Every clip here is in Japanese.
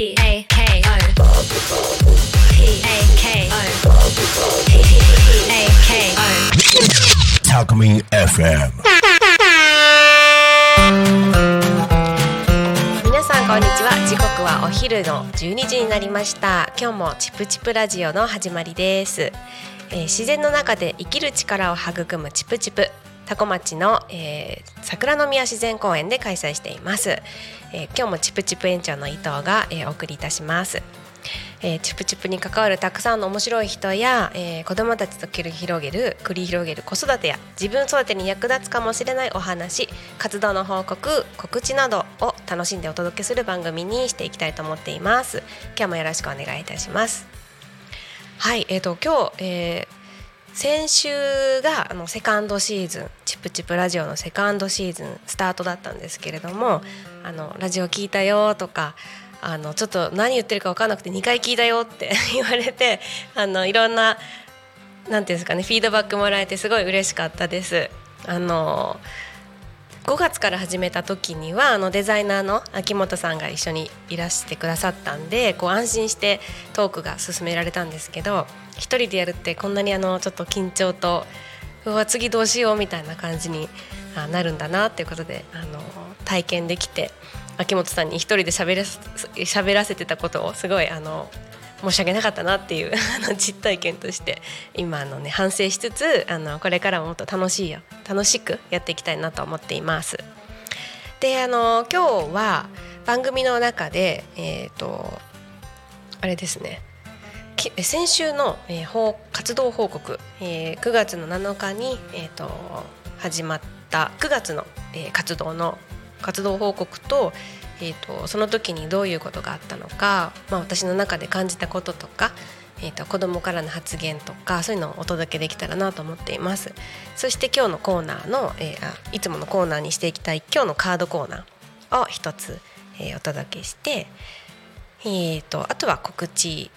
P A K O P A K O P A K O Talk Me FM. 皆さんこんにちは。時刻はお昼の12時になりました。今日もチプチプラジオの始まりです、えー自然の中で生きる力を育むチプチプ。タコ町の、えー桜の宮自然公園で開催しています、えー今日もチプチプ園長の伊藤が、えーお送りいたします。えーチュプチュプに関わるたくさんの面白い人や、えー子どもたちと繰り広げる繰り広げる子育てや自分育てに役立つかもしれないお話活動の報告告知などを楽しんでお届けする番組にしていきたいと思っています。今日もよろしくお願いいたします。はいえー、と今日、えー先週があのセカンドシーズンチプチプラジオのセカンドシーズンスタートだったんですけれどもあのラジオ聞いたよとかあのちょっと何言ってるか分かんなくて2回聞いたよって 言われてあのいろんななんていうんですかねフィードバックもらえてすごい嬉しかったです。あの5月から始めた時にはあのデザイナーの秋元さんが一緒にいらしてくださったんでこう安心してトークが進められたんですけど一人でやるってこんなにあのちょっと緊張とうわ次どうしようみたいな感じになるんだなっていうことであの体験できて秋元さんに一人で喋ら喋らせてたことをすごいあの申し訳なかったなっていう 実体験として今のね反省しつつあのこれからももっと楽しいよ楽しくやっていきたいなと思っています。であの今日は番組の中でえっ、とあれですね先週の、えー活動報告、えー9月の7日に、えー、と始まった9月の、えー活動の活動報告と,、えー、とその時にどういうことがあったのか、まあ、私の中で感じたこととか、えー、と子どもからの発言とかそういうのをお届けできたらなと思っていますそして今日のコーナーの、えーあいつものコーナーにしていきたい今日のカードコーナーを一つ、えーお届けしてえー、とあとは告知、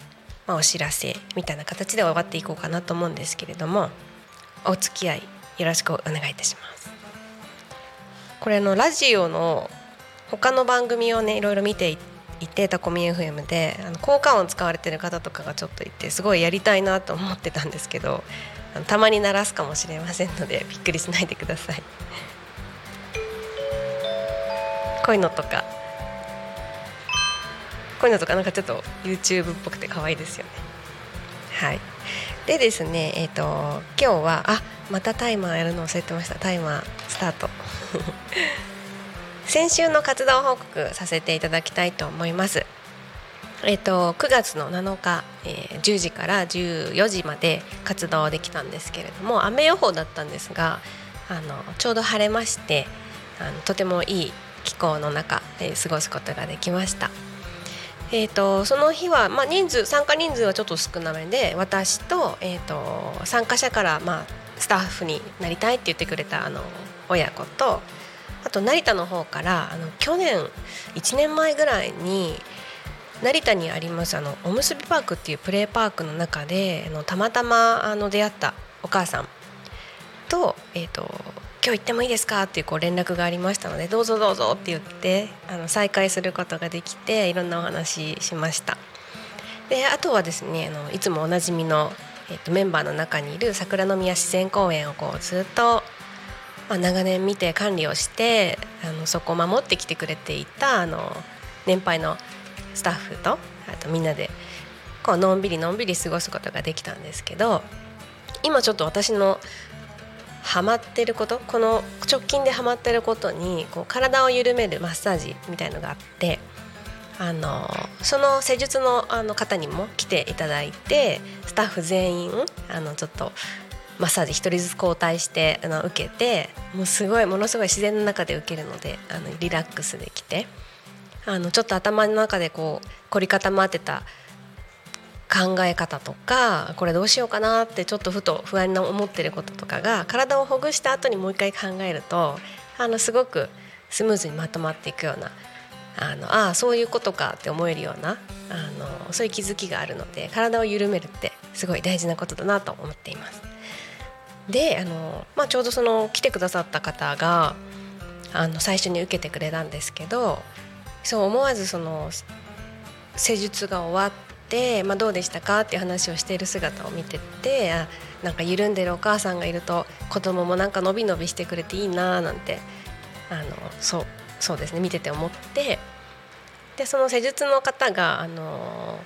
まあ、お知らせみたいな形で終わっていこうかなと思うんですけれどもお付き合いよろしくお願いいたします。これのラジオの他の番組をねいろいろ見ていいてタコミ FM であの効果音使われてる方とかがちょっといてすごいやりたいなと思ってたんですけどたまに鳴らすかもしれませんのでびっくりしないでください。こういうのとかこういうのとかなんかちょっと YouTube っぽくて可愛いですよね。はい。でですね、えっ、と今日はあまたタイマーやるの忘れてました。タイマースタート。先週の活動報告させていただきたいと思います。えっ、と9月の7日、えー10時から14時まで活動できたんですけれども雨予報だったんですがあのちょうど晴れましてあのとてもいい気候の中で過ごすことができました。えー、とその日は、まあ、人数参加人数はちょっと少なめで私と,、えー、と参加者から、まあ、スタッフになりたいって言ってくれたあの親子とあと成田の方からあの去年1年前ぐらいに成田にありますあのおむすびパークっていうプレーパークの中であのたまたまあの出会ったお母さんと,、えー、と今日行ってもいいですか？っていうこう連絡がありましたのでどうぞどうぞって言ってあの再会することができていろんなお話しました。であとはですねあのいつもおなじみの、えっとメンバーの中にいる桜宮自然公園をこうずっと、まあ、長年見て管理をしてあのそこを守ってきてくれていたあの年配のスタッフとあとみんなでこうのんびりのんびり過ごすことができたんですけど今ちょっと私のハマってることこの直近でハマってることにこう体を緩めるマッサージみたいのがあってあのその施術のあの方にも来ていただいてスタッフ全員あのちょっとマッサージ一人ずつ交代してあの受けてもうすごいものすごい自然の中で受けるのであのリラックスできてあのちょっと頭の中でこう凝り固まってた考え方とかこれどうしようかなってちょっとふと不安に思ってることとかが体をほぐした後にもう一回考えるとあのすごくスムーズにまとまっていくようなあのああそういうことかって思えるようなあのそういう気づきがあるので体を緩めるってすごい大事なことだなと思っています。であの、まあ、ちょうどその来てくださった方があの最初に受けてくれたんですけどそう思わずその施術が終わって、まあ、どうでしたかっていう話をしている姿を見ててあなんか緩んでるお母さんがいると子供もなんか伸び伸びしてくれていいななんてあのそうそうですね見てて思ってでその施術の方があの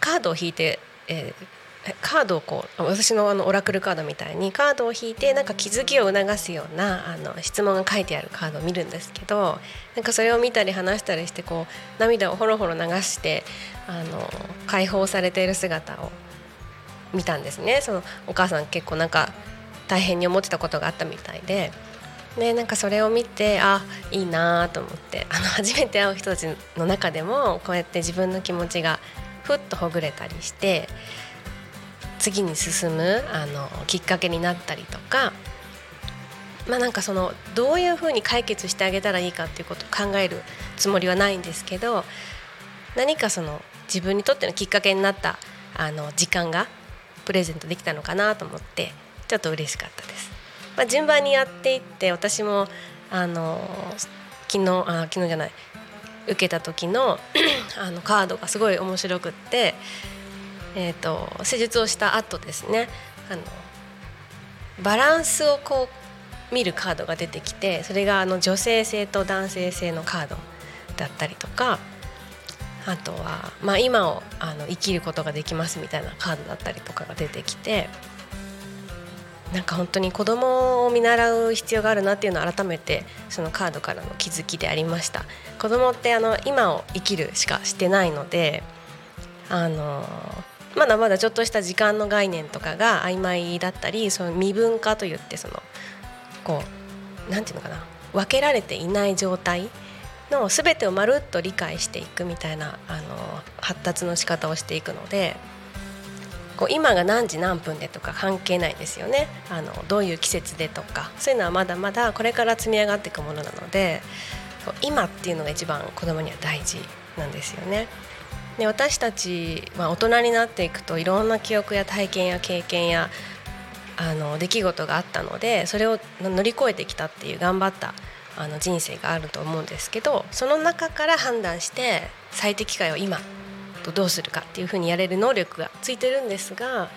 カードを引いて、えーカードをこう私のあのオラクルカードみたいにカードを引いてなんか気づきを促すようなあの質問が書いてあるカードを見るんですけどなんかそれを見たり話したりしてこう涙をほろほろ流してあの解放されている姿を見たんですねそのお母さん結構なんか大変に思ってたことがあったみたいで。ね、なんかそれを見てあいいなと思ってあの 初めて会う人たちの中でもこうやって自分の気持ちがふっとほぐれたりして次に進むあのきっかけになったりとかまあなんかそのどういうふうに解決してあげたらいいかっていうことを考えるつもりはないんですけど何かその自分にとってのきっかけになったあの時間がプレゼントできたのかなと思ってちょっと嬉しかったです。まあ、順番にやっていって私もあの昨日あ昨日じゃない受けた時の あのカードがすごい面白くって、えー、と施術をした後ですねあのバランスをこう見るカードが出てきてそれがあの女性性と男性性のカードだったりとかあとは、まあ、今をあの生きることができますみたいなカードだったりとかが出てきて。なんか本当に子供を見習う必要があるなっていうのを改めてそのカードからの気づきでありました子供ってあの今を生きるしかしてないのであのまだまだちょっとした時間の概念とかが曖昧だったりその未分化といってそのこうなんていうのかな分けられていない状態の全てをまるっと理解していくみたいなあの発達の仕方をしていくのでこう今が何時何分でとか関係ないですよねあのどういう季節でとかそういうのはまだまだこれから積み上がっていくものなので今っていうのが一番子供には大事なんですよね。で私たちは大人になっていくといろんな記憶や体験や経験やあの出来事があったのでそれを乗り越えてきたっていう頑張ったあの人生があると思うんですけどその中から判断して最適解を今とどうするかっていうふうにやれる能力がついてるんですが、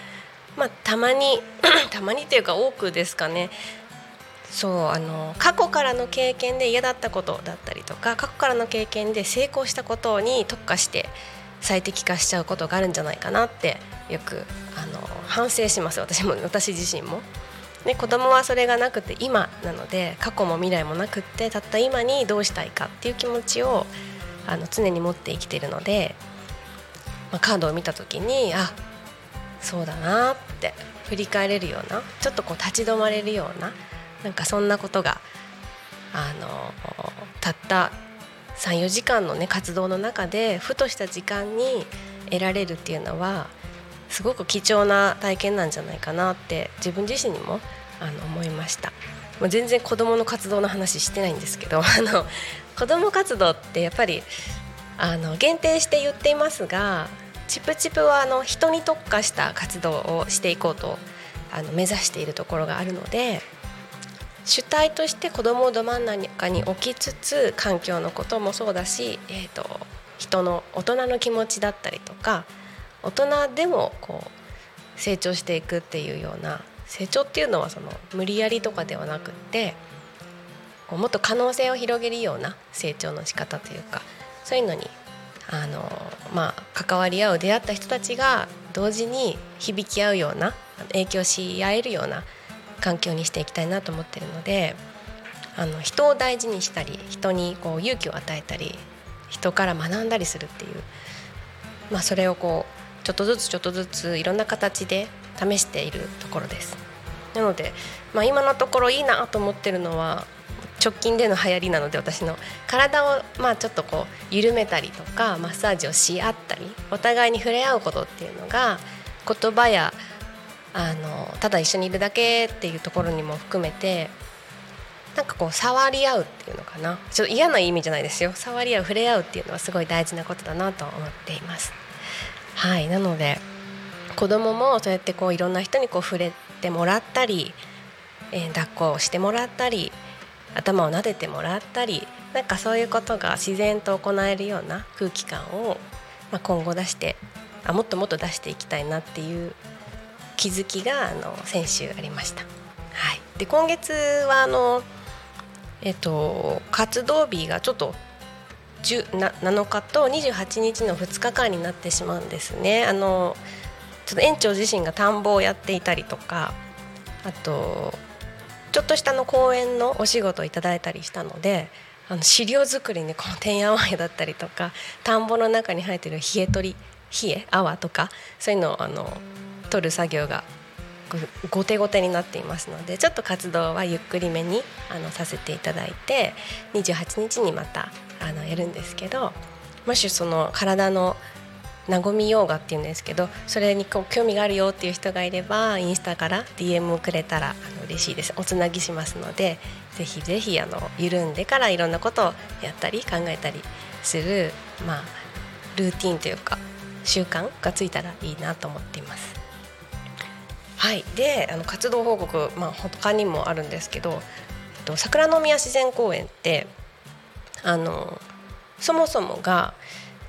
まあ、たまに たまにっていうか多くですかね。そうあの過去からの経験で嫌だったことだったりとか過去からの経験で成功したことに特化して最適化しちゃうことがあるんじゃないかなってよくあの反省します私も私自身も。で子供はそれがなくて今なので過去も未来もなくってたった今にどうしたいかっていう気持ちをあの常に持って生きてるので、まあ、カードを見た時にあそうだなって振り返れるようなちょっとこう立ち止まれるようななんかそんなことがあのたった34時間のね活動の中でふとした時間に得られるっていうのはすごく貴重な体験なんじゃないかなって自分自身にもあの思いました。もう全然子どもの活動の話してないんですけど あの子ども活動ってやっぱりあの限定して言っていますがチプチプはあの人に特化した活動をしていこうとあの目指しているところがあるので主体として子どもをど真ん中に置きつつ環境のこともそうだし、えー、と人の大人の気持ちだったりとか大人でもこう成長していくっていうような成長っていうのはその無理やりとかではなくってこうもっと可能性を広げるような成長の仕方というかそういうのにあの、まあ、関わり合う出会った人たちが同時に響き合うような影響し合えるような環境にしていきたいなと思ってるのであの人を大事にしたり人にこう勇気を与えたり人から学んだりするっていう、まあ、それをこうちょっとずつちょっとずついろんな形で試しているところです。なので、まあ、今のところいいなと思ってるのは直近での流行りなので私の体をまあちょっとこう緩めたりとかマッサージをし合ったりお互いに触れ合うことっていうのが言葉やあのただ一緒にいるだけっていうところにも含めてなんかこう触り合うっていうのかな。ちょっと嫌な意味じゃないですよ。触り合う触れ合うっていうのはすごい大事なことだなと思っています。はい。なので子供もそうやってこういろんな人にこう触れてもらったり、えー、抱っこをしてもらったり頭を撫でてもらったりなんかそういうことが自然と行えるような空気感をまあ、今後出してあもっともっと出していきたいなっていう気づきがあの先週ありました。はい、で今月はあの、えっと、活動日がちょっと7日と28日の2日間になってしまうんですね。あのちょっと園長自身が田んぼをやっていたりとかあとちょっとしたの公園のお仕事をいただいたりしたのであの飼料作りにこのてんやわんやだったりとか田んぼの中に生えてる冷え取り冷え泡とかそういうのをあの取る作業が後手後手になっていますのでちょっと活動はゆっくりめにあのさせていただいて28日にまたあのやるんですけどもしその体の和みヨーガっていうんですけどそれにこう興味があるよっていう人がいればインスタから DM をくれたらあの嬉しいですおつなぎしますのでぜひぜひあの緩んでからいろんなことをやったり考えたりする、まあ、ルーティンというか習慣がついたらいいなと思っています。はい、であの活動報告、まあ、他にもあるんですけど、えっと、桜宮自然公園ってあのそもそもが、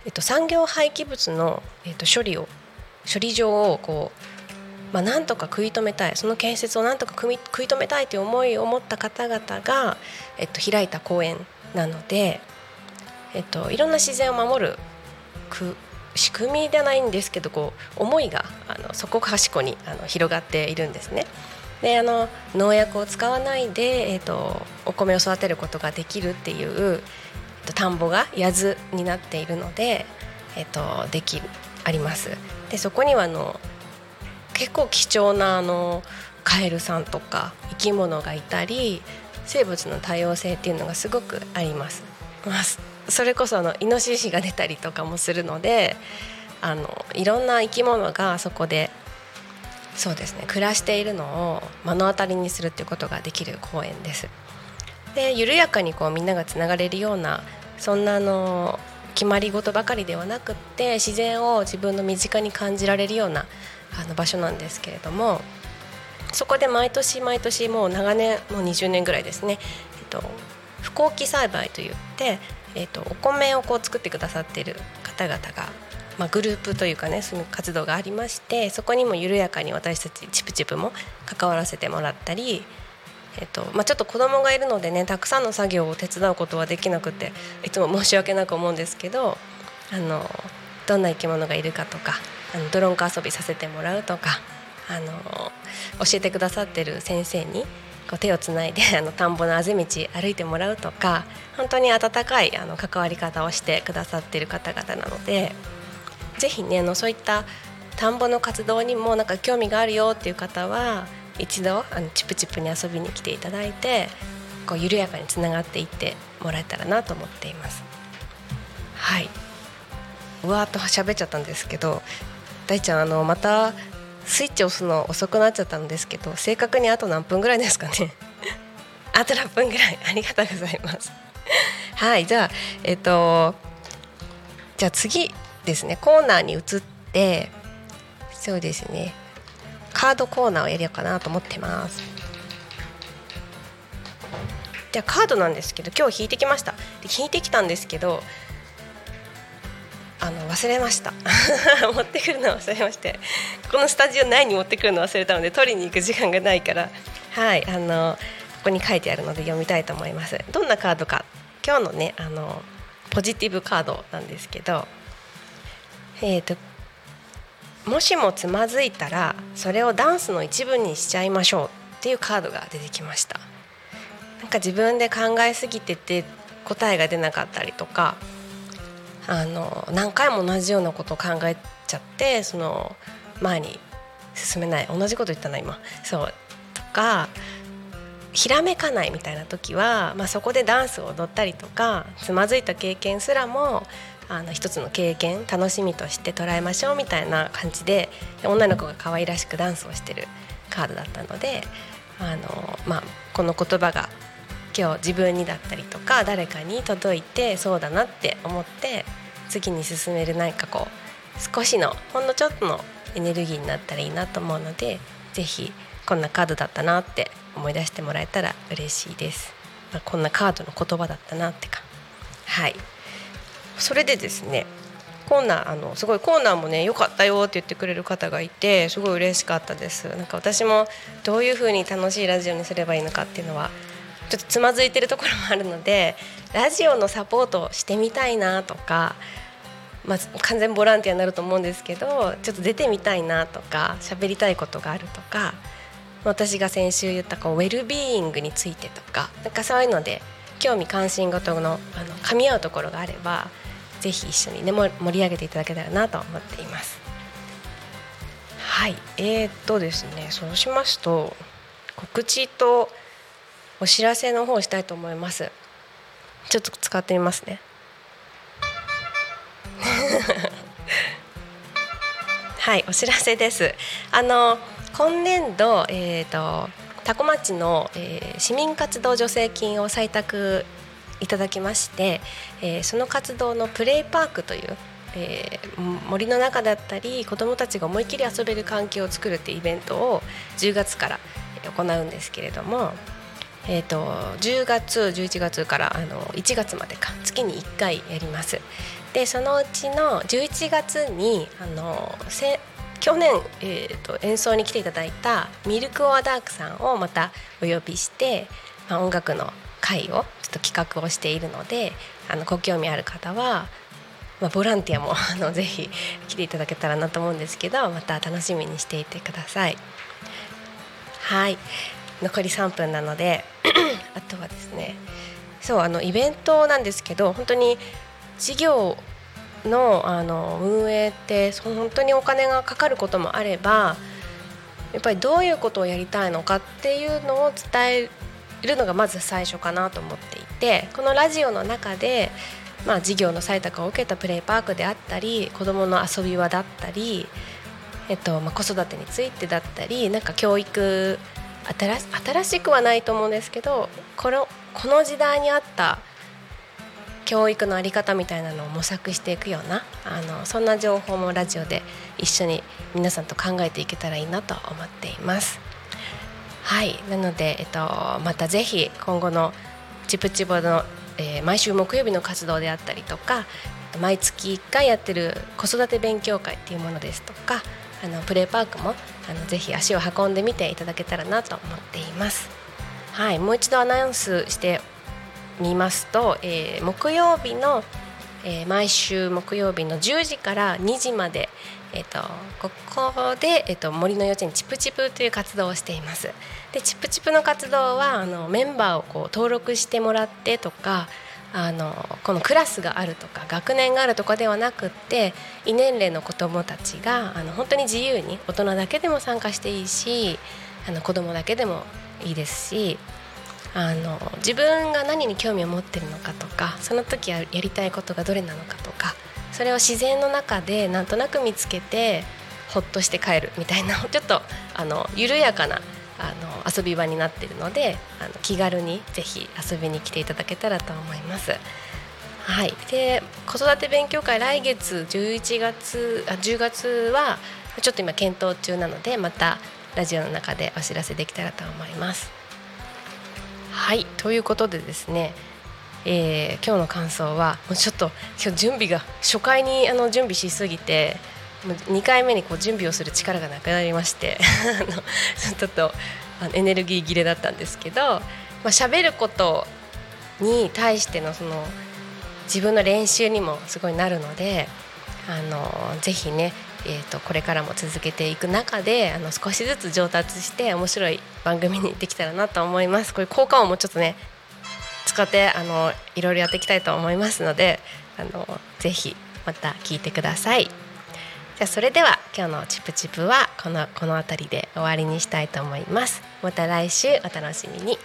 えっと、産業廃棄物の、えっと、処理を処理場をこう、まあ、なんとか食い止めたいその建設をなんとか食い食い止めたいという思いを持った方々が、えっと、開いた公園なので、えっと、いろんな自然を守る仕組みではないんですけどこう思いがあのそこかしこにあの広がっているんですね。であの農薬を使わないで、えーと、お米を育てることができるっていう、えーと、田んぼが谷津になっているので、えーと、できあります。でそこにはあの結構貴重なあのカエルさんとか生き物がいたり生物の多様性っていうのがすごくあります。まあそれこそあのイノシシが出たりとかもするのであのいろんな生き物がそこでそうですね暮らしているのを目の当たりにするっていうことができる公園です。で緩やかにこうみんながつながれるようなそんなあの決まり事ばかりではなくって自然を自分の身近に感じられるようなあの場所なんですけれどもそこで毎年毎年もう長年もう20年ぐらいですね、えっと、不幸期栽培といってえーと、お米をこう作ってくださっている方々が、まあ、グループというかねその活動がありましてそこにも緩やかに私たちチプチプも関わらせてもらったり、えーとまあ、ちょっと子供がいるのでねたくさんの作業を手伝うことはできなくていつも申し訳なく思うんですけどあのどんな生き物がいるかとかあのドロンカ遊びさせてもらうとかあの教えてくださってる先生にこう手をつないで あの田んぼのあぜ道歩いてもらうとか本当に温かいあの関わり方をしてくださっている方々なのでぜひねあのそういった田んぼの活動にもなんか興味があるよっていう方は一度あのチプチプに遊びに来ていただいてこう緩やかにつながっていってもらえたらなと思っています。はいうわーっと喋っちゃったんですけど大ちゃんあのまたスイッチ押すの遅くなっちゃったんですけど正確にあと何分ぐらいですかね。あと6分ぐらい。ありがとうございます。はいじゃあえっ、とじゃあ次ですね。コーナーに移ってそうですね。カードコーナーをやりようかなと思ってます。じゃあカードなんですけど今日引いてきました。で引いてきたんですけどあの忘れました。持ってくるの忘れまして。このスタジオ内に持ってくるの忘れたので取りに行く時間がないから。はいあのここに書いてあるので読みたいと思います。どんなカードか。今日のねあのポジティブカードなんですけど。えっ、ー、ともしもつまずいたらそれをダンスの一部にしちゃいましょうっていうカードが出てきました。なんか自分で考えすぎてて答えが出なかったりとか。あの何回も同じようなことを考えちゃってその前に進めない同じこと言ったな今。そう。とかひらめかないみたいな時は、まあ、そこでダンスを踊ったりとかつまずいた経験すらもあの一つの経験楽しみとして捉えましょうみたいな感じで女の子が可愛らしくダンスをしてるカードだったのであの、まあ、この言葉が今日自分にだったりとか誰かに届いてそうだなって思って次に進める何かこう少しのほんのちょっとのエネルギーになったらいいなと思うので是非こんなカードだったなって思い出してもらえたら嬉しいです、まあ、こんなカードの言葉だったなってか。はい。それでですねコーナーあのすごいコーナーもね良かったよって言ってくれる方がいてすごい嬉しかったです。なんか私もどういう風に楽しいラジオにすればいいのかっていうのはちょっとつまずいてるところもあるのでラジオのサポートしてみたいなとか、まあ、完全ボランティアになると思うんですけどちょっと出てみたいなとか喋りたいことがあるとか私が先週言ったこうウェルビーイングについてとかなんかそういうので興味関心事のあの噛み合うところがあればぜひ一緒にね盛り上げていただけたらなと思っています。はいえー、っとですねそうしますと告知とお知らせの方をしたいと思います。ちょっと使ってみますね。はいお知らせです。あの今年度えっ、ー、と多古町の、えー、市民活動助成金を採択いただきまして、えー、その活動のプレイパークという、えー、森の中だったり子どもたちが思いっきり遊べる環境を作るっていうイベントを10月から行うんですけれどもえーと、10月11月からあの1月までか。月に1回やります。でそのうちの11月にあの去年、えーと、演奏に来ていただいたミルク・オア・ダークさんをまたお呼びして、まあ、音楽の会をちょっと企画をしているのであのご興味ある方は、まあ、ボランティアもあの ぜひ来ていただけたらなと思うんですけどまた楽しみにしていてください。はい。残り3分なので あとはですねそうあのイベントなんですけど本当に事業のあの運営って本当にお金がかかることもあればやっぱりどういうことをやりたいのかっていうのを伝えるのがまず最初かなと思っていてこのラジオの中で、まあ、事業の採択を受けたプレイパークであったり子どもの遊び場だったり、えっとまあ、子育てについてだったりなんか教育新しくはないと思うんですけどこのこの時代にあった教育の在り方みたいなのを模索していくようなあのそんな情報もラジオで一緒に皆さんと考えていけたらいいなと思っています。はいなので、えっと、またぜひ今後のチプチボの、えー、毎週木曜日の活動であったりとか毎月1回やってる子育て勉強会っていうものですとかあのプレーパークもあのぜひ足を運んでみていただけたらなと思っています。はい、もう一度アナウンスしてみますと、えー、木曜日の、えー、毎週木曜日の10時から2時まで、えーと、ここで、えーと、森の幼稚園チプチプという活動をしています。でチプチプの活動はあのメンバーをこう登録してもらってとかあのこのクラスがあるとか学年があるとかではなくって異年齢の子どもたちがあの本当に自由に大人だけでも参加していいしあの子どもだけでもいいですしあの自分が何に興味を持ってるのかとかその時やりたいことがどれなのかとかそれを自然の中でなんとなく見つけてほっとして帰るみたいなちょっとあの緩やかなあの遊び場になっているのであの気軽にぜひ遊びに来ていただけたらと思います。はい、で子育て勉強会来月11月あ10月はちょっと今検討中なのでまたラジオの中でお知らせできたらと思います。はいということでですね、えー、今日の感想はもうちょっと今日準備が初回にあの準備しすぎて2回目にこう準備をする力がなくなりまして ちょっとエネルギー切れだったんですけど、まあ、喋ることに対してのその自分の練習にもすごいなるのであのぜひね、えーと、これからも続けていく中であの少しずつ上達して面白い番組にできたらなと思いますこれ効果音もちょっとね使ってあのいろいろやっていきたいと思いますのであのぜひまた聞いてください。じゃあそれでは今日のチプチプはこのこの辺りで終わりにしたいと思います。また来週お楽しみに。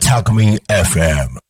Talk Me FM